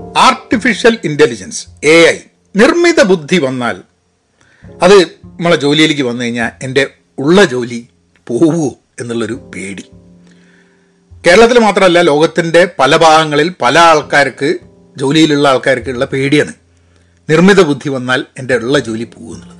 Artificial intelligence A I നിർമ്മിത ബുദ്ധി വന്നാൽ അത് നമ്മളെ ജോലിയിലേക്ക് വന്നു കഴിഞ്ഞാൽ എന്റെ ഉള്ള ജോലി പോവുമോ എന്നുള്ളൊരു പേടി. കേരളത്തിൽ മാത്രമല്ല ലോകത്തിന്റെ പല ഭാഗങ്ങളിൽ പല ആൾക്കാർക്ക് ജോലിയിലുള്ള ആൾക്കാർക്ക് ഉള്ള പേടിയാണ് നിർമ്മിത ബുദ്ധി വന്നാൽ എന്റെ ഉള്ള ജോലി പോകും എന്നുള്ളത്.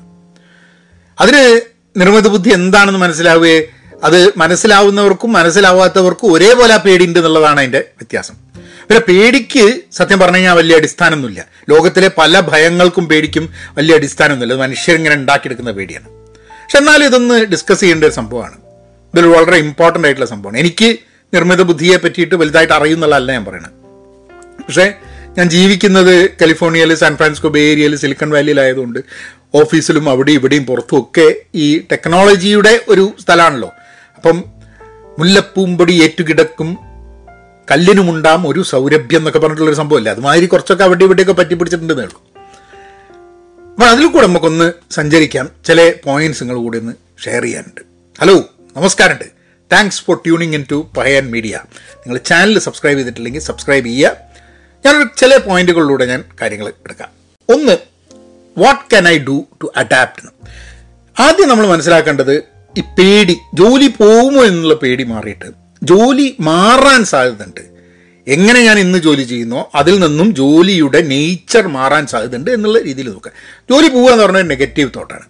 അതിന് നിർമ്മിത ബുദ്ധി എന്താണെന്ന് മനസ്സിലാവുകയെ അത് മനസ്സിലാവുന്നവർക്കും മനസ്സിലാവാത്തവർക്കും ഒരേപോലെ ആ പേടിയുണ്ട് എന്നുള്ളതാണ് അതിന്റെ വ്യത്യാസം. പിന്നെ പേടിക്ക് സത്യം പറഞ്ഞു കഴിഞ്ഞാൽ വലിയ അടിസ്ഥാനമൊന്നുമില്ല. ലോകത്തിലെ പല ഭയങ്ങൾക്കും പേടിക്കും വലിയ അടിസ്ഥാനമൊന്നുമില്ല. അത് മനുഷ്യരിങ്ങനെ ഉണ്ടാക്കിയെടുക്കുന്ന പേടിയാണ്. പക്ഷെ എന്നാലും ഇതൊന്ന് ഡിസ്കസ് ചെയ്യേണ്ട ഒരു സംഭവമാണ്. ഇതിൽ വളരെ ഇമ്പോർട്ടന്റ് ആയിട്ടുള്ള സംഭവമാണ്. എനിക്ക് നിർമ്മിത ബുദ്ധിയെ പറ്റിയിട്ട് വലുതായിട്ട് അറിയുന്നുള്ളതല്ല ഞാൻ പറയുന്നത് പക്ഷേ ഞാൻ ജീവിക്കുന്നത് കാലിഫോർണിയയിൽ സാൻ ഫ്രാൻസിസ്കോ ബേ ഏരിയയിൽ സിലിക്കൺ വാലിയിലായതുകൊണ്ട് ഓഫീസിലും അവിടെ ഇവിടെയും പുറത്തും ഒക്കെ ഈ ടെക്നോളജിയുടെ ഒരു സ്ഥലമാണല്ലോ. അപ്പം മുല്ലപ്പൂമ്പൊടി ഏറ്റുകിടക്കും കല്ലിനുമുണ്ടാം ഒരു സൗരഭ്യം എന്നൊക്കെ പറഞ്ഞിട്ടുള്ളൊരു സംഭവമല്ലേ. അതുമാതിരി കുറച്ചൊക്കെ അവിടെ ഇവിടെയൊക്കെ പറ്റി പിടിച്ചിട്ടുണ്ടെന്നേ ഉള്ളൂ അപ്പം അതിൽ കൂടെ നമുക്കൊന്ന് സഞ്ചരിക്കാം. ചില പോയിന്റ്സ് നിങ്ങൾ കൂടി ഒന്ന് ഷെയർ ചെയ്യാനുണ്ട്. ഹലോ നമസ്കാരമുണ്ട്. Thanks for tuning in to Pahayan media നിങ്ങൾ ചാനൽ സബ്സ്ക്രൈബ് ചെയ്തിട്ടില്ലെങ്കിൽ സബ്സ്ക്രൈബ് ചെയ്യുക. ഞാനൊരു ചില പോയിന്റുകളിലൂടെ ഞാൻ കാര്യങ്ങൾ എടുക്കാം. ഒന്ന് what can I do to adapt ആദ്യം നമ്മൾ മനസ്സിലാക്കേണ്ടത് ഈ പേടി ജോലി പോകുമോ എന്നുള്ള പേടി മാറിയിട്ട് ജോലി മാറാൻ സാധ്യതയുണ്ട്. എങ്ങനെ ഞാൻ ഇന്ന് ജോലി ചെയ്യുന്നോ അതിൽ നിന്നും ജോലിയുടെ നേച്ചർ മാറാൻ സാധ്യതയുണ്ട് എന്നുള്ള രീതിയിൽ നോക്കുക. ജോലി പോകുക എന്ന് പറഞ്ഞാൽ നെഗറ്റീവ് തോട്ടാണ്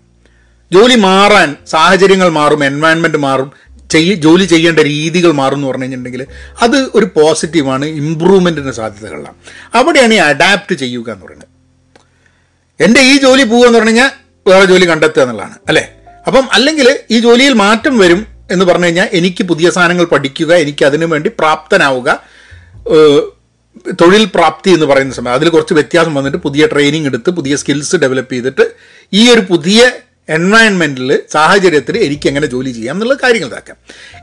ജോലി മാറാൻ സാഹചര്യങ്ങൾ മാറും എൻവയൺമെന്റ് മാറും ചെയ്യ ജോലി ചെയ്യേണ്ട രീതികൾ മാറും എന്ന് പറഞ്ഞു കഴിഞ്ഞിട്ടുണ്ടെങ്കിൽ അത് ഒരു പോസിറ്റീവാണ് ഇമ്പ്രൂവ്മെന്റിന്റെ സാധ്യതകളാണ്. അവിടെയാണ് ഈ അഡാപ്റ്റ് ചെയ്യുക എന്ന് പറയുന്നത്. എന്റെ ഈ ജോലി പോകുക എന്ന് പറഞ്ഞു കഴിഞ്ഞാൽ വേറെ ജോലി കണ്ടെത്തുക എന്നുള്ളതാണ് അല്ലേ? അപ്പം അല്ലെങ്കിൽ ഈ ജോലിയിൽ മാറ്റം വരും എന്ന് പറഞ്ഞു കഴിഞ്ഞാൽ എനിക്ക് പുതിയ സാധനങ്ങൾ പഠിക്കുക എനിക്ക് അതിനു വേണ്ടി പ്രാപ്തനാവുക തൊഴിൽ പ്രാപ്തി എന്ന് പറയുന്ന സമയം. അതിൽ കുറച്ച് വ്യത്യാസം വന്നിട്ട് പുതിയ ട്രെയിനിങ് എടുത്ത് പുതിയ സ്കിൽസ് ഡെവലപ്പ് ചെയ്തിട്ട് ഈ ഒരു പുതിയ എൻവയൺമെന്റിൽ സാഹചര്യത്തിൽ എനിക്ക് എങ്ങനെ ജോലി ചെയ്യാം എന്നുള്ള കാര്യങ്ങൾ ഇതാക്കാം.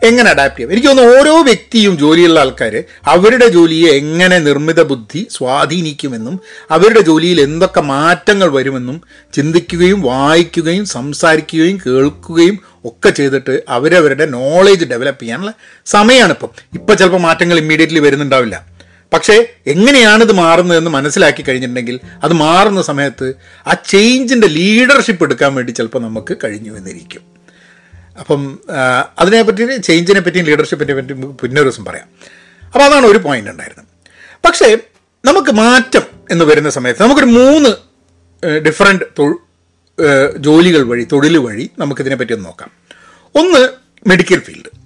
എങ്ങനെ അഡാപ്റ്റ് ചെയ്യാം? എനിക്ക് തോന്നുന്നു ഓരോ വ്യക്തിയും ജോലിയുള്ള ആൾക്കാർ അവരുടെ ജോലിയെ എങ്ങനെ നിർമ്മിത ബുദ്ധി സ്വാധീനിക്കുമെന്നും അവരുടെ ജോലിയിൽ എന്തൊക്കെ മാറ്റങ്ങൾ വരുമെന്നും ചിന്തിക്കുകയും വായിക്കുകയും സംസാരിക്കുകയും കേൾക്കുകയും ഒക്കെ ചെയ്തിട്ട് അവരവരുടെ നോളേജ് ഡെവലപ്പ് ചെയ്യാനുള്ള സമയമാണ് ഇപ്പം. ഇപ്പം ചിലപ്പോൾ മാറ്റങ്ങൾ ഇമ്മീഡിയറ്റ്ലി വരുന്നുണ്ടാവില്ല. പക്ഷേ എങ്ങനെയാണിത് മാറുന്നതെന്ന് മനസ്സിലാക്കി കഴിഞ്ഞിട്ടുണ്ടെങ്കിൽ അത് മാറുന്ന സമയത്ത് ആ ചേഞ്ചിന്റെ ലീഡർഷിപ്പ് എടുക്കാൻ വേണ്ടി ചിലപ്പോൾ നമുക്ക് കഴിഞ്ഞു എന്നിരിക്കും. അപ്പം അതിനെപ്പറ്റി ചേഞ്ചിനെ പറ്റിയും ലീഡർഷിപ്പിനെ പറ്റിയും പിന്നെ ഒരു ദിവസം പറയാം. അപ്പോൾ അതാണ് ഒരു പോയിന്റ് ഉണ്ടായിരുന്നത്. പക്ഷേ നമുക്ക് മാറ്റം എന്ന് വരുന്ന സമയത്ത് നമുക്കൊരു മൂന്ന് ഡിഫറെന്റ് ജോലികൾ വഴി തൊഴിൽ വഴി നമുക്കിതിനെ പറ്റി ഒന്ന് നോക്കാം. ഒന്ന് മെഡിക്കൽ ഫീൽഡ്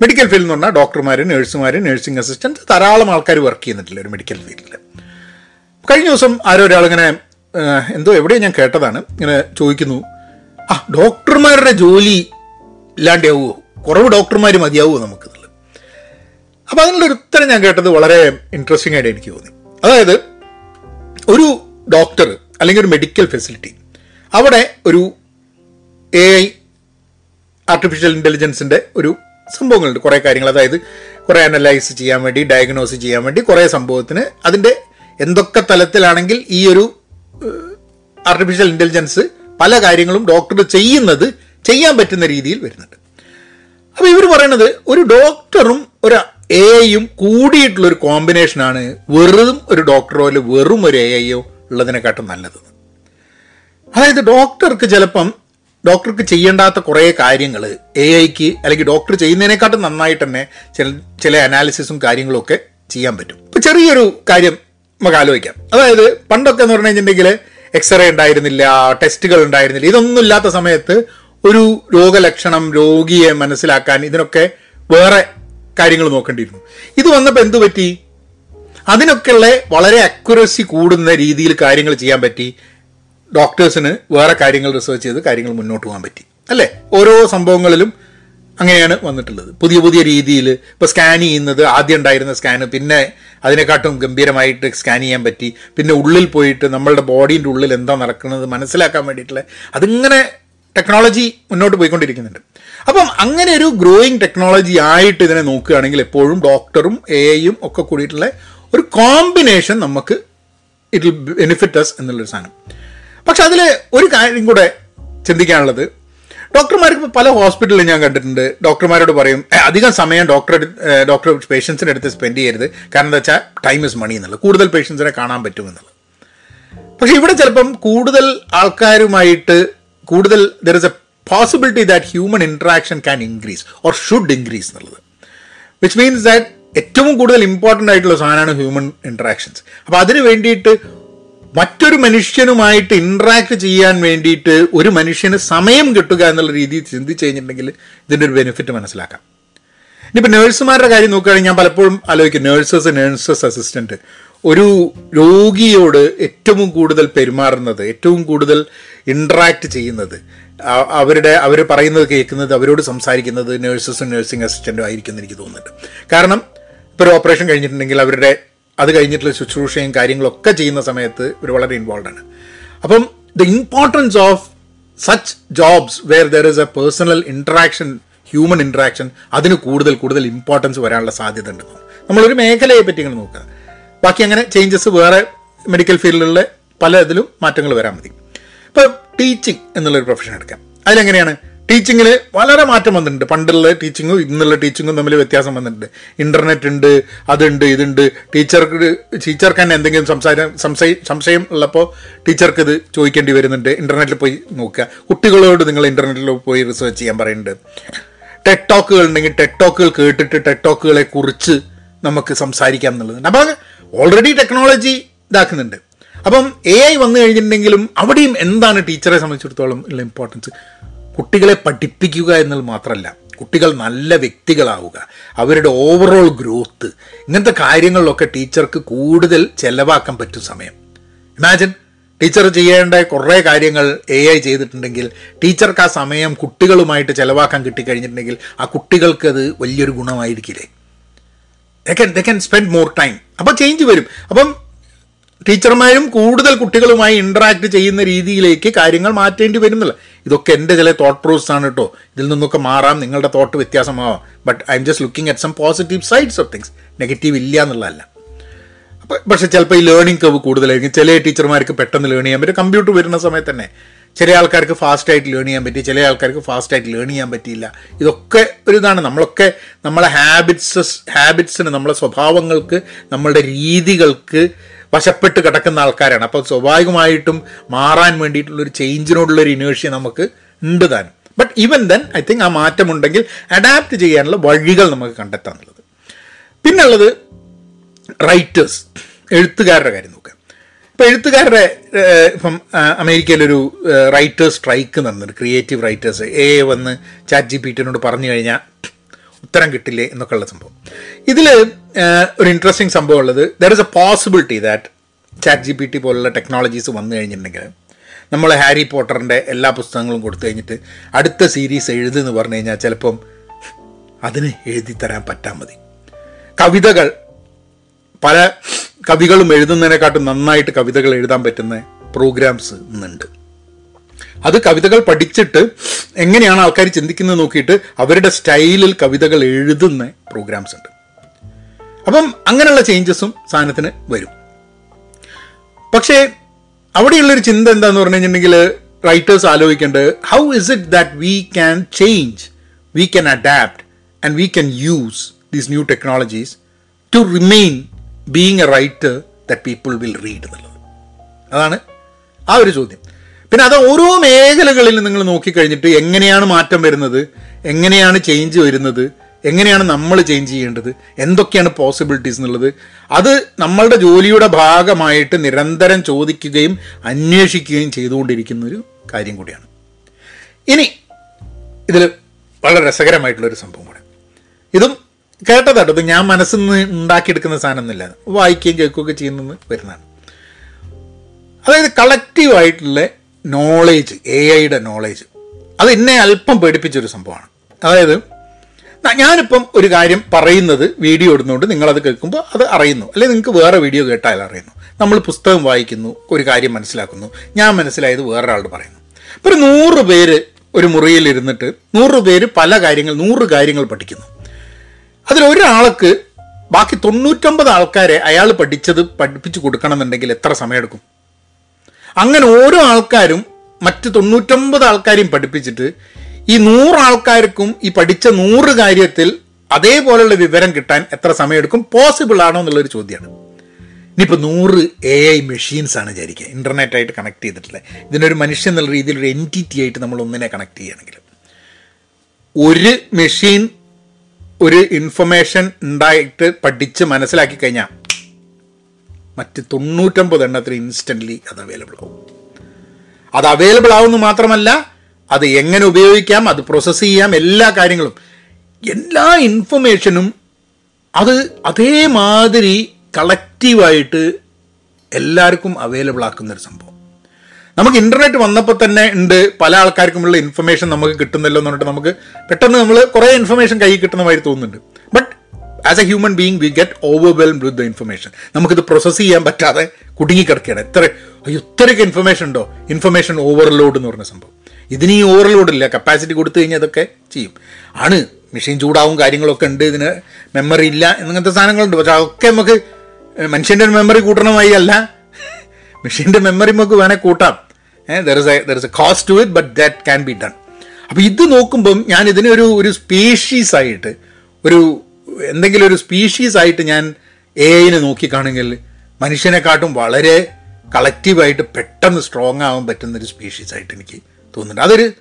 മെഡിക്കൽ ഫീൽഡ് എന്ന് പറഞ്ഞാൽ ഡോക്ടർമാർ നഴ്സുമാർ നഴ്സിംഗ് അസിസ്റ്റന്റ് ധാരാളം ആൾക്കാർ വർക്ക് ചെയ്യുന്നിട്ടില്ല ഒരു മെഡിക്കൽ ഫീൽഡിൽ കഴിഞ്ഞ ദിവസം ആരോ ഒരാളിങ്ങനെ എന്തോ എവിടെയോ ഞാൻ കേട്ടതാണ്. ഇങ്ങനെ ചോദിക്കുന്നു ആ ഡോക്ടർമാരുടെ ജോലി ഇല്ലാണ്ടാവുമോ കുറവ് ഡോക്ടർമാർ മതിയാവുമോ നമുക്ക് അപ്പോൾ അതിനുള്ള ഒരു ഉത്തരം ഞാൻ കേട്ടത് വളരെ ഇൻട്രസ്റ്റിംഗ് ആയിട്ട് എനിക്ക് തോന്നി. അതായത് ഒരു ഡോക്ടർ അല്ലെങ്കിൽ ഒരു മെഡിക്കൽ ഫെസിലിറ്റി അവിടെ ഒരു എ ഐ ആർട്ടിഫിഷ്യൽ ഇന്റലിജൻസിന്റെ ഒരു സംഭവങ്ങളുണ്ട് കുറേ കാര്യങ്ങൾ. അതായത് കുറേ അനലൈസ് ചെയ്യാൻ വേണ്ടി ഡയഗ്നോസ് ചെയ്യാൻ വേണ്ടി കുറേ സംഭവത്തിന് അതിന്റെ എന്തൊക്കെ തലത്തിലാണെങ്കിൽ ഈ ഒരു ആർട്ടിഫിഷ്യൽ ഇന്റലിജൻസ് പല കാര്യങ്ങളും ഡോക്ടർ ചെയ്യുന്നത് ചെയ്യാൻ പറ്റുന്ന രീതിയിൽ വരുന്നുണ്ട്. അപ്പോൾ ഇവർ പറയണത് ഒരു ഡോക്ടറും ഒരു എ ഐയും കൂടിയിട്ടുള്ള കോമ്പിനേഷനാണ് വെറും ഒരു ഡോക്ടറോ അല്ലെങ്കിൽ വെറും ഒരു എ ഐയോ ഉള്ളതിനെക്കാട്ടും നല്ലത്. അതായത് ഡോക്ടർക്ക് ചിലപ്പം ഡോക്ടർക്ക് ചെയ്യേണ്ടാത്ത കുറേ കാര്യങ്ങൾ എ ഐക്ക് അല്ലെങ്കിൽ ഡോക്ടർ ചെയ്യുന്നതിനെക്കാട്ടും നന്നായിട്ട് തന്നെ ചില ചില അനാലിസിസും കാര്യങ്ങളും ഒക്കെ ചെയ്യാൻ പറ്റും. ഇപ്പം ചെറിയൊരു കാര്യം നമുക്ക് ആലോചിക്കാം. അതായത് പണ്ടൊക്കെ എന്ന് പറഞ്ഞു കഴിഞ്ഞിട്ടുണ്ടെങ്കിൽ എക്സ്റേ ഉണ്ടായിരുന്നില്ല ടെസ്റ്റുകൾ ഉണ്ടായിരുന്നില്ല. ഇതൊന്നും ഇല്ലാത്ത സമയത്ത് ഒരു രോഗലക്ഷണം രോഗിയെ മനസ്സിലാക്കാൻ ഇതിനൊക്കെ വേറെ കാര്യങ്ങൾ നോക്കേണ്ടിയിരുന്നു. ഇത് വന്നപ്പോൾ എന്തു പറ്റി? അതിനൊക്കെയുള്ള വളരെ അക്യുറസി കൂടുന്ന രീതിയിൽ കാര്യങ്ങൾ ചെയ്യാൻ പറ്റി. ഡോക്ടേഴ്സിന് വേറെ കാര്യങ്ങൾ റിസർച്ച് ചെയ്ത് കാര്യങ്ങൾ മുന്നോട്ട് പോകാൻ പറ്റി. അല്ലേ? ഓരോ സംഭവങ്ങളിലും അങ്ങനെയാണ് വന്നിട്ടുള്ളത്. പുതിയ പുതിയ രീതിയിൽ ഇപ്പോൾ സ്കാൻ ചെയ്യുന്നത് ആദ്യം ഉണ്ടായിരുന്ന സ്കാന് പിന്നെ അതിനെക്കാട്ടും ഗംഭീരമായിട്ട് സ്കാൻ ചെയ്യാൻ പറ്റി. പിന്നെ ഉള്ളിൽ പോയിട്ട് നമ്മളുടെ ബോഡീന്റെ ഉള്ളിൽ എന്താ നടക്കുന്നത് മനസ്സിലാക്കാൻ വേണ്ടിയിട്ടുള്ള അതിങ്ങനെ ടെക്നോളജി മുന്നോട്ട് പോയിക്കൊണ്ടിരിക്കുന്നുണ്ട്. അപ്പം അങ്ങനെ ഒരു ഗ്രോയിങ് ടെക്നോളജി ആയിട്ട് ഇതിനെ നോക്കുകയാണെങ്കിൽ എപ്പോഴും ഡോക്ടറും എ ഐയും ഒക്കെ കൂടിയിട്ടുള്ള ഒരു കോമ്പിനേഷൻ നമുക്ക് ഇറ്റ് ബെനിഫിറ്റ് അസ് എന്നുള്ളൊരു സാധനം. പക്ഷെ അതിൽ ഒരു കാര്യം കൂടെ ചിന്തിക്കാനുള്ളത്. ഡോക്ടർമാർക്ക് പല ഹോസ്പിറ്റലിൽ ഞാൻ കണ്ടിട്ടുണ്ട്. ഡോക്ടർമാരോട് പറയും അധികം സമയം ഡോക്ടർ ഡോക്ടർ പേഷ്യൻസിന്റെ അടുത്ത് സ്പെൻഡ് ചെയ്യരുത്. കാരണം എന്താ വെച്ചാൽ ടൈം ഇസ് മണി എന്നുള്ളത്. കൂടുതൽ പേഷ്യൻസിനെ കാണാൻ പറ്റുമെന്നുള്ളത് പക്ഷെ ഇവിടെ ചിലപ്പം കൂടുതൽ ആൾക്കാരുമായിട്ട് കൂടുതൽ there is a possibility that human interaction can increase or should increase എന്നുള്ളത്. വിച്ച് മീൻസ് ദാറ്റ് ഏറ്റവും കൂടുതൽ ഇമ്പോർട്ടന്റ് ആയിട്ടുള്ള സാധനമാണ് ഹ്യൂമൻ ഇൻട്രാക്ഷൻസ് അപ്പോൾ അതിന് വേണ്ടിയിട്ട് മറ്റൊരു മനുഷ്യനുമായിട്ട് ഇൻട്രാക്ട് ചെയ്യാൻ വേണ്ടിയിട്ട് ഒരു മനുഷ്യന് സമയം കിട്ടുക എന്നുള്ള രീതിയിൽ ചിന്തിച്ച് കഴിഞ്ഞിട്ടുണ്ടെങ്കിൽ ഇതിന്റെ ഒരു ബെനിഫിറ്റ് മനസ്സിലാക്കാം. ഇനിയിപ്പോൾ നേഴ്സുമാരുടെ കാര്യം നോക്കുകയാണെങ്കിൽ ഞാൻ പലപ്പോഴും ആലോചിക്കും. നേഴ്സസ് നേഴ്സസ് അസിസ്റ്റന്റ് ഒരു രോഗിയോട് ഏറ്റവും കൂടുതൽ പെരുമാറുന്നത് ഏറ്റവും കൂടുതൽ ഇൻട്രാക്ട് ചെയ്യുന്നത് അവരുടെ അവർ പറയുന്നത് കേൾക്കുന്നത് അവരോട് സംസാരിക്കുന്നത് നേഴ്സസും നേഴ്സിംഗ് അസിസ്റ്റന്റും ആയിരിക്കും എന്ന് എനിക്ക് തോന്നുന്നുണ്ട്. കാരണം ഇപ്പോൾ ഒരു ഓപ്പറേഷൻ കഴിഞ്ഞിട്ടുണ്ടെങ്കിൽ അവരുടെ അത് കഴിഞ്ഞിട്ടുള്ള ശുശ്രൂഷയും കാര്യങ്ങളൊക്കെ ചെയ്യുന്ന സമയത്ത് ഇവർ വളരെ ഇൻവോൾവ് ആണ്. അപ്പം the importance of such jobs where there is a personal interaction human interaction അതിന് കൂടുതൽ കൂടുതൽ ഇമ്പോർട്ടൻസ് വരാനുള്ള സാധ്യത ഉണ്ട്. നമ്മളൊരു മേഖലയെ പറ്റി ഇങ്ങനെ നോക്കുക. ബാക്കി അങ്ങനെ ചേഞ്ചസ് വേറെ മെഡിക്കൽ ഫീൽഡിലുള്ള പല ഇതിലും മാറ്റങ്ങൾ വരാൻ മതി. ഇപ്പോൾ ടീച്ചിങ് എന്നുള്ളൊരു പ്രൊഫഷൻ എടുക്കാം. അതിലെങ്ങനെയാണ്? ടീച്ചിങ്ങിൽ വളരെ മാറ്റം വന്നിട്ടുണ്ട്. പണ്ടുള്ള ടീച്ചിങ്ങും ഇന്നുള്ള ടീച്ചിങ്ങും തമ്മിൽ വ്യത്യാസം വന്നിട്ടുണ്ട്. ഇന്റർനെറ്റ് ഉണ്ട് അതുണ്ട് ഇതുണ്ട്. ടീച്ചർക്ക് ടീച്ചർക്ക് തന്നെ എന്തെങ്കിലും സംസാരം സംശയം സംശയം ഉള്ളപ്പോൾ ടീച്ചർക്ക് ഇത് ചോദിക്കേണ്ടി വരുന്നുണ്ട്. ഇന്റർനെറ്റിൽ പോയി നോക്കുക. കുട്ടികളോട് നിങ്ങൾ ഇന്റർനെറ്റിൽ പോയി റിസർച്ച് ചെയ്യാൻ പറയുന്നുണ്ട് ടെക് ടോക്കുകൾ ഉണ്ടെങ്കിൽ ടെക് ടോക്കുകൾ കേട്ടിട്ട് ടെക് ടോക്കുകളെ കുറിച്ച് നമുക്ക് സംസാരിക്കാം എന്നുള്ളതുണ്ട് അപ്പോൾ ഓൾറെഡി ടെക്നോളജി ഇതാക്കുന്നുണ്ട്. അപ്പം എ ഐ വന്നു കഴിഞ്ഞിട്ടുണ്ടെങ്കിലും അവിടെയും എന്താണ് ടീച്ചറെ സംബന്ധിച്ചിടത്തോളം ഉള്ള ഇമ്പോർട്ടൻസ് കുട്ടികളെ പഠിപ്പിക്കുക എന്നത് മാത്രമല്ല കുട്ടികൾ നല്ല വ്യക്തികളാവുക അവരുടെ ഓവറോൾ ഗ്രോത്ത് ഇങ്ങനത്തെ കാര്യങ്ങളിലൊക്കെ ടീച്ചർക്ക് കൂടുതൽ ചെലവാക്കാൻ പറ്റും സമയം. ഇമാജിൻ ടീച്ചർ ചെയ്യേണ്ട കുറേ കാര്യങ്ങൾ എ ഐ ചെയ്തിട്ടുണ്ടെങ്കിൽ ടീച്ചർക്ക് ആ സമയം കുട്ടികളുമായിട്ട് ചിലവാക്കാൻ കിട്ടിക്കഴിഞ്ഞിട്ടുണ്ടെങ്കിൽ ആ കുട്ടികൾക്ക് അത് വലിയൊരു ഗുണമായിരിക്കില്ലേ? They can they can spend more time അപ്പോൾ ചേഞ്ച് വരും. അപ്പം ടീച്ചർമാരും കൂടുതൽ കുട്ടികളുമായി ഇൻട്രാക്ട് ചെയ്യുന്ന രീതിയിലേക്ക് കാര്യങ്ങൾ മാറ്റേണ്ടി വരുന്നില്ല. ഇതൊക്കെ എന്റെ ചില തോട്ട് പ്രോസസ് ആണ് കേട്ടോ ഇതിൽ നിന്നൊക്കെ മാറാം നിങ്ങളുടെ thought വ്യത്യാസമാവാം. But I'm just looking at some positive sides of things negative ഇല്ല എന്നുള്ളതല്ല. അപ്പോൾ പക്ഷേ ചിലപ്പോൾ ഈ ലേണിംഗ് കവ് കൂടുതലായിരിക്കും. ചില ടീച്ചർമാർക്ക് പെട്ടെന്ന് ലേൺ ചെയ്യാൻ പറ്റും. കമ്പ്യൂട്ടർ വരുന്ന സമയത്ത് തന്നെ ചില ആൾക്കാർക്ക് ഫാസ്റ്റായിട്ട് ലേൺ ചെയ്യാൻ പറ്റി ചില ആൾക്കാർക്ക് ഫാസ്റ്റായിട്ട് ലേൺ ചെയ്യാൻ പറ്റിയില്ല. ഇതൊക്കെ ഒരു ഇതാണ്. നമ്മളൊക്കെ നമ്മളെ ഹാബിറ്റ്സ് ഹാബിറ്റ്സിന് നമ്മളെ സ്വഭാവങ്ങൾക്ക് നമ്മളുടെ രീതികൾക്ക് വശപ്പെട്ട് കിടക്കുന്ന ആൾക്കാരാണ്. അപ്പോൾ സ്വാഭാവികമായിട്ടും മാറാൻ വേണ്ടിയിട്ടുള്ളൊരു ചേഞ്ചിനോടുള്ളൊരു ഇനേഴ്ഷ്യ നമുക്ക് ഉണ്ട് താനും but even then I think ആ മാറ്റമുണ്ടെങ്കിൽ അഡാപ്റ്റ് ചെയ്യാനുള്ള വഴികൾ നമുക്ക് കണ്ടെത്താന്നുള്ളത് പിന്നുള്ളത് റൈറ്റേഴ്സ് എഴുത്തുകാരുടെ കാര്യം നോക്കുക. ഇപ്പം എഴുത്തുകാരുടെ ഇപ്പം അമേരിക്കയിലൊരു റൈറ്റേഴ്സ് സ്ട്രൈക്ക് നടന്നിട്ടുണ്ട്. ക്രിയേറ്റീവ് റൈറ്റേഴ്സ് എ വന്ന് ചാറ്റ് ജി പി ടിനോട് പറഞ്ഞു കഴിഞ്ഞാൽ ഉത്തരം കിട്ടില്ലേ എന്നൊക്കെയുള്ള സംഭവം. ഇതിൽ ഒരു ഇൻട്രസ്റ്റിംഗ് സംഭവം ഉള്ളത് there is a possibility that chat G P T പോലുള്ള ടെക്നോളജീസ് വന്നു കഴിഞ്ഞിട്ടുണ്ടെങ്കിൽ നമ്മൾ ഹാരി പോട്ടറിന്റെ എല്ലാ പുസ്തകങ്ങളും കൊടുത്തു കഴിഞ്ഞിട്ട് അടുത്ത സീരീസ് എഴുതുമെന്ന് പറഞ്ഞു കഴിഞ്ഞാൽ ചിലപ്പം അതിന് എഴുതി തരാൻ പറ്റാൻ മതി. കവിതകൾ പല കവികളും എഴുതുന്നതിനെക്കാട്ടും നന്നായിട്ട് കവിതകൾ എഴുതാൻ പറ്റുന്ന പ്രോഗ്രാംസ് ഇന്നുണ്ട്. അത് കവിതകൾ പഠിച്ചിട്ട് എങ്ങനെയാണ് ആൾക്കാർ ചിന്തിക്കുന്നത് നോക്കിയിട്ട് അവരുടെ സ്റ്റൈലിൽ കവിതകൾ എഴുതുന്ന പ്രോഗ്രാംസ് ഉണ്ട്. അപ്പം അങ്ങനെയുള്ള ചേഞ്ചസും സാധനത്തിന് വരും. പക്ഷേ അവിടെയുള്ളൊരു ചിന്ത എന്താന്ന് പറഞ്ഞു കഴിഞ്ഞിട്ടുണ്ടെങ്കിൽ റൈറ്റേഴ്സ് ആലോചിക്കേണ്ടത് how is it that we can change we can adapt and we can use these new technologies to remain being a writer that people will read എന്നുള്ളത്? അതാണ് ആ ഒരു ചോദ്യം. പിന്നെ അത് ഓരോ മേഖലകളിൽ നിങ്ങൾ നോക്കിക്കഴിഞ്ഞിട്ട് എങ്ങനെയാണ് മാറ്റം വരുന്നത് എങ്ങനെയാണ് ചേഞ്ച് വരുന്നത് എങ്ങനെയാണ് നമ്മൾ ചേഞ്ച് ചെയ്യേണ്ടത് എന്തൊക്കെയാണ് പോസിബിലിറ്റീസ് എന്നുള്ളത് അത് നമ്മളുടെ ജോലിയുടെ ഭാഗമായിട്ട് നിരന്തരം ചോദിക്കുകയും അന്വേഷിക്കുകയും ചെയ്തുകൊണ്ടിരിക്കുന്ന ഒരു കാര്യം കൂടിയാണ്. ഇനി ഇതിൽ വളരെ രസകരമായിട്ടുള്ളൊരു സംഭവം കൂടെ. ഇതും കേട്ടതാട്ടോ. ഇത് ഞാൻ മനസ്സിൽ നിന്ന് ഉണ്ടാക്കിയെടുക്കുന്ന സാധനമൊന്നുമില്ല. വായിക്കുകയും കേൾക്കുകയൊക്കെ ചെയ്യുന്നതെന്ന് വരുന്നതാണ്. അതായത് കളക്റ്റീവായിട്ടുള്ള നോളേജ് എ ഐയുടെ നോളേജ് അത് എന്നെ അല്പം പേടിപ്പിച്ചൊരു സംഭവമാണ്. അതായത് ഞാനിപ്പം ഒരു കാര്യം പറയുന്നത് വീഡിയോ ഇടുന്നതുകൊണ്ട് നിങ്ങളത് കേൾക്കുമ്പോൾ അത് അറിയുന്നു. അല്ലെങ്കിൽ നിങ്ങൾക്ക് വേറെ വീഡിയോ കേട്ടാൽ അറിയുന്നു. നമ്മൾ പുസ്തകം വായിക്കുന്നു ഒരു കാര്യം മനസ്സിലാക്കുന്നു. ഞാൻ മനസ്സിലായത് വേറൊരാളോട് പറയുന്നു. ഇപ്പോൾ ഒരു നൂറ് പേര് ഒരു മുറിയിൽ ഇരുന്നിട്ട് നൂറ് പേര് പല കാര്യങ്ങൾ നൂറ് കാര്യങ്ങൾ പഠിക്കുന്നു. അതിൽ ഒരാൾക്ക് ബാക്കി തൊണ്ണൂറ്റൊമ്പത് ആൾക്കാരെ അയാൾ പഠിച്ചത് പഠിപ്പിച്ചു കൊടുക്കണമെന്നുണ്ടെങ്കിൽ എത്ര സമയമെടുക്കും? അങ്ങനെ ഓരോ ആൾക്കാരും മറ്റ് തൊണ്ണൂറ്റൊമ്പത് ആൾക്കാരെയും പഠിപ്പിച്ചിട്ട് ഈ നൂറ് ആൾക്കാർക്കും ഈ പഠിച്ച നൂറ് കാര്യത്തിൽ അതേപോലെയുള്ള വിവരം കിട്ടാൻ എത്ര സമയമെടുക്കും? പോസിബിൾ ആണോ എന്നുള്ളൊരു ചോദ്യമാണ് ഇനിയിപ്പോൾ നൂറ് എ ഐ മെഷീൻസ് ആണ് വിചാരിക്കുക. ഇന്റർനെറ്റ് ആയിട്ട് കണക്ട് ചെയ്തിട്ടില്ല ഇതിനൊരു മനുഷ്യൻ എന്നുള്ള രീതിയിൽ ഒരു എന്റിറ്റി ആയിട്ട് നമ്മൾ ഒന്നിനെ കണക്ട് ചെയ്യുകയാണെങ്കിൽ. ഒരു മെഷീൻ ഒരു ഇൻഫർമേഷൻ ഉണ്ടായിട്ട് പഠിച്ച് മനസ്സിലാക്കി കഴിഞ്ഞാൽ മറ്റ് തൊണ്ണൂറ്റമ്പത് എണ്ണത്തിന് ഇൻസ്റ്റന്റ്ലി അത് അവൈലബിൾ ആവും. അത് അവൈലബിൾ ആവുമെന്ന് മാത്രമല്ല അത് എങ്ങനെ ഉപയോഗിക്കാം അത് പ്രോസസ്സ് ചെയ്യാം എല്ലാ കാര്യങ്ങളും. എല്ലാ ഇൻഫർമേഷനും അത് അതേമാതിരി കളക്റ്റീവായിട്ട് എല്ലാവർക്കും അവൈലബിൾ ആക്കുന്ന ഒരു സംഭവം. നമുക്ക് ഇന്റർനെറ്റ് വന്നപ്പോൾ തന്നെ ഉണ്ട് പല ആൾക്കാർക്കുമുള്ള ഇൻഫർമേഷൻ നമുക്ക് കിട്ടുന്നല്ലോ എന്ന് പറഞ്ഞിട്ട് നമുക്ക് പെട്ടെന്ന് നമ്മൾ കുറേ ഇൻഫർമേഷൻ കയ്യിൽ കിട്ടുന്ന മാതിരി തോന്നുന്നുണ്ട്. But as a human being we get overwhelmed with the information നമുക്കിത് പ്രോസസ്സ് ചെയ്യാൻ പറ്റാതെ കുടുങ്ങിക്കിടക്കുകയാണ്. എത്ര അയ്യോ ഇത്രയൊക്കെ ഇൻഫർമേഷൻ ഉണ്ടോ? ഇൻഫർമേഷൻ ഓവർലോഡ് എന്ന് പറഞ്ഞ സംഭവം. ഇതിന് ഈ ഓവർലോഡ് ഇല്ല. കപ്പാസിറ്റി കൊടുത്തു കഴിഞ്ഞാൽ അതൊക്കെ ചെയ്യും. ആണ്. മെഷീൻ ചൂടാവും കാര്യങ്ങളൊക്കെ ഉണ്ട്. ഇതിന് മെമ്മറി ഇല്ല. അങ്ങനത്തെ സാധനങ്ങളുണ്ട്. പക്ഷെ അതൊക്കെ നമുക്ക് മനുഷ്യന്റെ മെമ്മറി കൂട്ടണമായി അല്ല. മെഷീന്റെ മെമ്മറി നമുക്ക് വേണേൽ കൂട്ടാം. There is a there is a cost to it but that can be done അപ്പോൾ ഇത് നോക്കുമ്പം ഞാൻ ഇതിനെ ഒരു ഒരു സ്പീഷീസ് ആയിട്ട് ഒരു എന്തെങ്കിലും ഒരു സ്പീഷീസ് ആയിട്ട് ഞാൻ എ ഐനെ നോക്കിക്കാണെങ്കിൽ മനുഷ്യനെക്കാട്ടും വളരെ കളക്റ്റീവായിട്ട് പെട്ടെന്ന് സ്ട്രോങ് ആവാൻ പറ്റുന്ന ഒരു സ്പീഷീസ് ആയിട്ട് എനിക്ക് തോന്നുന്നുണ്ട്. അതൊരു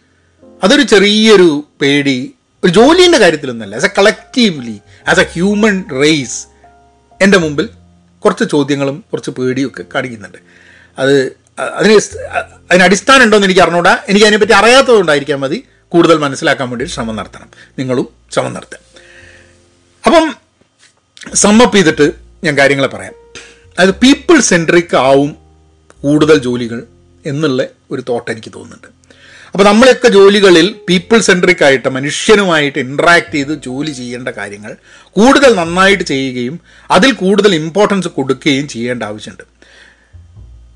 അതൊരു ചെറിയൊരു പേടി ഒരു ജോലീന്റെ കാര്യത്തിലൊന്നുമല്ല. As a collectively as a human race എന്റെ മുമ്പിൽ കുറച്ച് ചോദ്യങ്ങളും കുറച്ച് പേടിയും ഒക്കെ കാണിക്കുന്നുണ്ട്. അത് അതിന് അതിന് അടിസ്ഥാനം ഉണ്ടോ എന്ന് എനിക്ക് അറിഞ്ഞൂടാ. എനിക്ക് അതിനെപ്പറ്റി അറിയാത്തതുകൊണ്ടായിരിക്കാം മതി. കൂടുതൽ മനസ്സിലാക്കാൻ വേണ്ടി ശ്രമം നടത്തണം. നിങ്ങളും ശ്രമം നടത്തുക. അപ്പം സമ്മപ്പ് ചെയ്തിട്ട് ഞാൻ കാര്യങ്ങളെ പറയാം. അതായത് പീപ്പിൾ സെൻട്രിക് ആവും കൂടുതൽ ജോലികൾ എന്നുള്ള ഒരു തോട്ട് എനിക്ക് തോന്നുന്നുണ്ട്. അപ്പോൾ നമ്മളൊക്കെ ജോലികളിൽ പീപ്പിൾ സെൻട്രിക് ആയിട്ട് മനുഷ്യനുമായിട്ട് ഇൻട്രാക്ട് ചെയ്ത് ജോലി ചെയ്യേണ്ട കാര്യങ്ങൾ കൂടുതൽ നന്നായിട്ട് ചെയ്യുകയും അതിൽ കൂടുതൽ ഇമ്പോർട്ടൻസ് കൊടുക്കുകയും ചെയ്യേണ്ട ആവശ്യമുണ്ട്.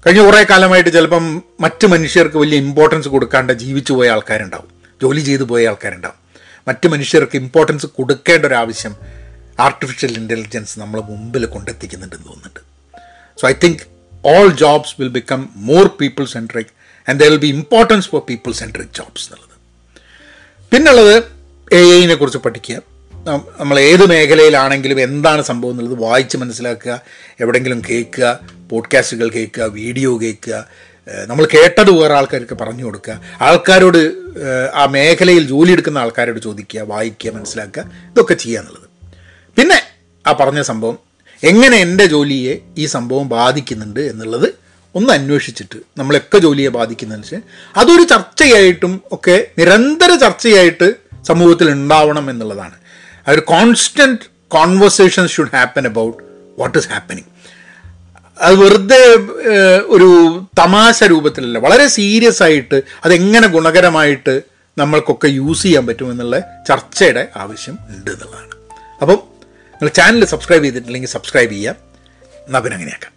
കഴിഞ്ഞ കുറേ കാലമായിട്ട് ചിലപ്പം മറ്റ് മനുഷ്യർക്ക് വലിയ ഇമ്പോർട്ടൻസ് കൊടുക്കാണ്ട് ജീവിച്ചു പോയ ആൾക്കാരുണ്ടാവും. ജോലി ചെയ്തു പോയ ആൾക്കാരുണ്ടാവും. മറ്റ് മനുഷ്യർക്ക് ഇമ്പോർട്ടൻസ് കൊടുക്കേണ്ട ഒരു ആവശ്യം ആർട്ടിഫിഷ്യൽ ഇന്റലിജൻസ് നമ്മളെ മുമ്പിൽ കൊണ്ടെത്തിക്കുന്നുണ്ടെന്ന് തോന്നുന്നുണ്ട്. So I think all jobs will become more people centric and there will be importance for people centric jobs എന്നുള്ളത്. പിന്നുള്ളത് എ ഐനെ കുറിച്ച് പഠിക്കുക. നമ്മൾ ഏത് മേഖലയിലാണെങ്കിലും എന്താണ് സംഭവം എന്നുള്ളത് വായിച്ച് മനസ്സിലാക്കുക എവിടെയെങ്കിലും കേൾക്കുക പോഡ്കാസ്റ്റുകൾ കേൾക്കുക വീഡിയോ കേൾക്കുക നമ്മൾ കേട്ടത് വേറെ ആൾക്കാർക്ക് പറഞ്ഞു കൊടുക്കുക. ആൾക്കാരോട് ആ മേഖലയിൽ ജോലി എടുക്കുന്ന ആൾക്കാരോട് ചോദിക്കുക വായിക്കുക മനസ്സിലാക്കുക ഇതൊക്കെ ചെയ്യുക എന്നുള്ളത്. പിന്നെ ആ പറഞ്ഞ സംഭവം എങ്ങനെ എന്റെ ജോലിയെ ഈ സംഭവം ബാധിക്കുന്നുണ്ട് എന്നുള്ളത് ഒന്ന് അന്വേഷിച്ചിട്ട് നമ്മളൊക്കെ ജോലിയെ ബാധിക്കുന്നതെന്ന് വെച്ചാൽ അതൊരു ചർച്ചയായിട്ടും ഒക്കെ നിരന്തര ചർച്ചയായിട്ട് സമൂഹത്തിൽ ഉണ്ടാവണം എന്നുള്ളതാണ്. ആ ഒരു constant conversation should happen about what is happening അത് വെറുതെ ഒരു തമാശ രൂപത്തിലല്ല വളരെ സീരിയസ് ആയിട്ട് അതെങ്ങനെ ഗുണകരമായിട്ട് നമ്മൾക്കൊക്കെ യൂസ് ചെയ്യാൻ പറ്റുമെന്നുള്ള ചർച്ചയുടെ ആവശ്യം ഉണ്ട് എന്നുള്ളതാണ്. അപ്പം നിങ്ങൾ ചാനൽ സബ്സ്ക്രൈബ് ചെയ്തിട്ടില്ലെങ്കിൽ സബ്സ്ക്രൈബ് ചെയ്യാം എന്നാൽ അങ്ങനെയാക്കാം.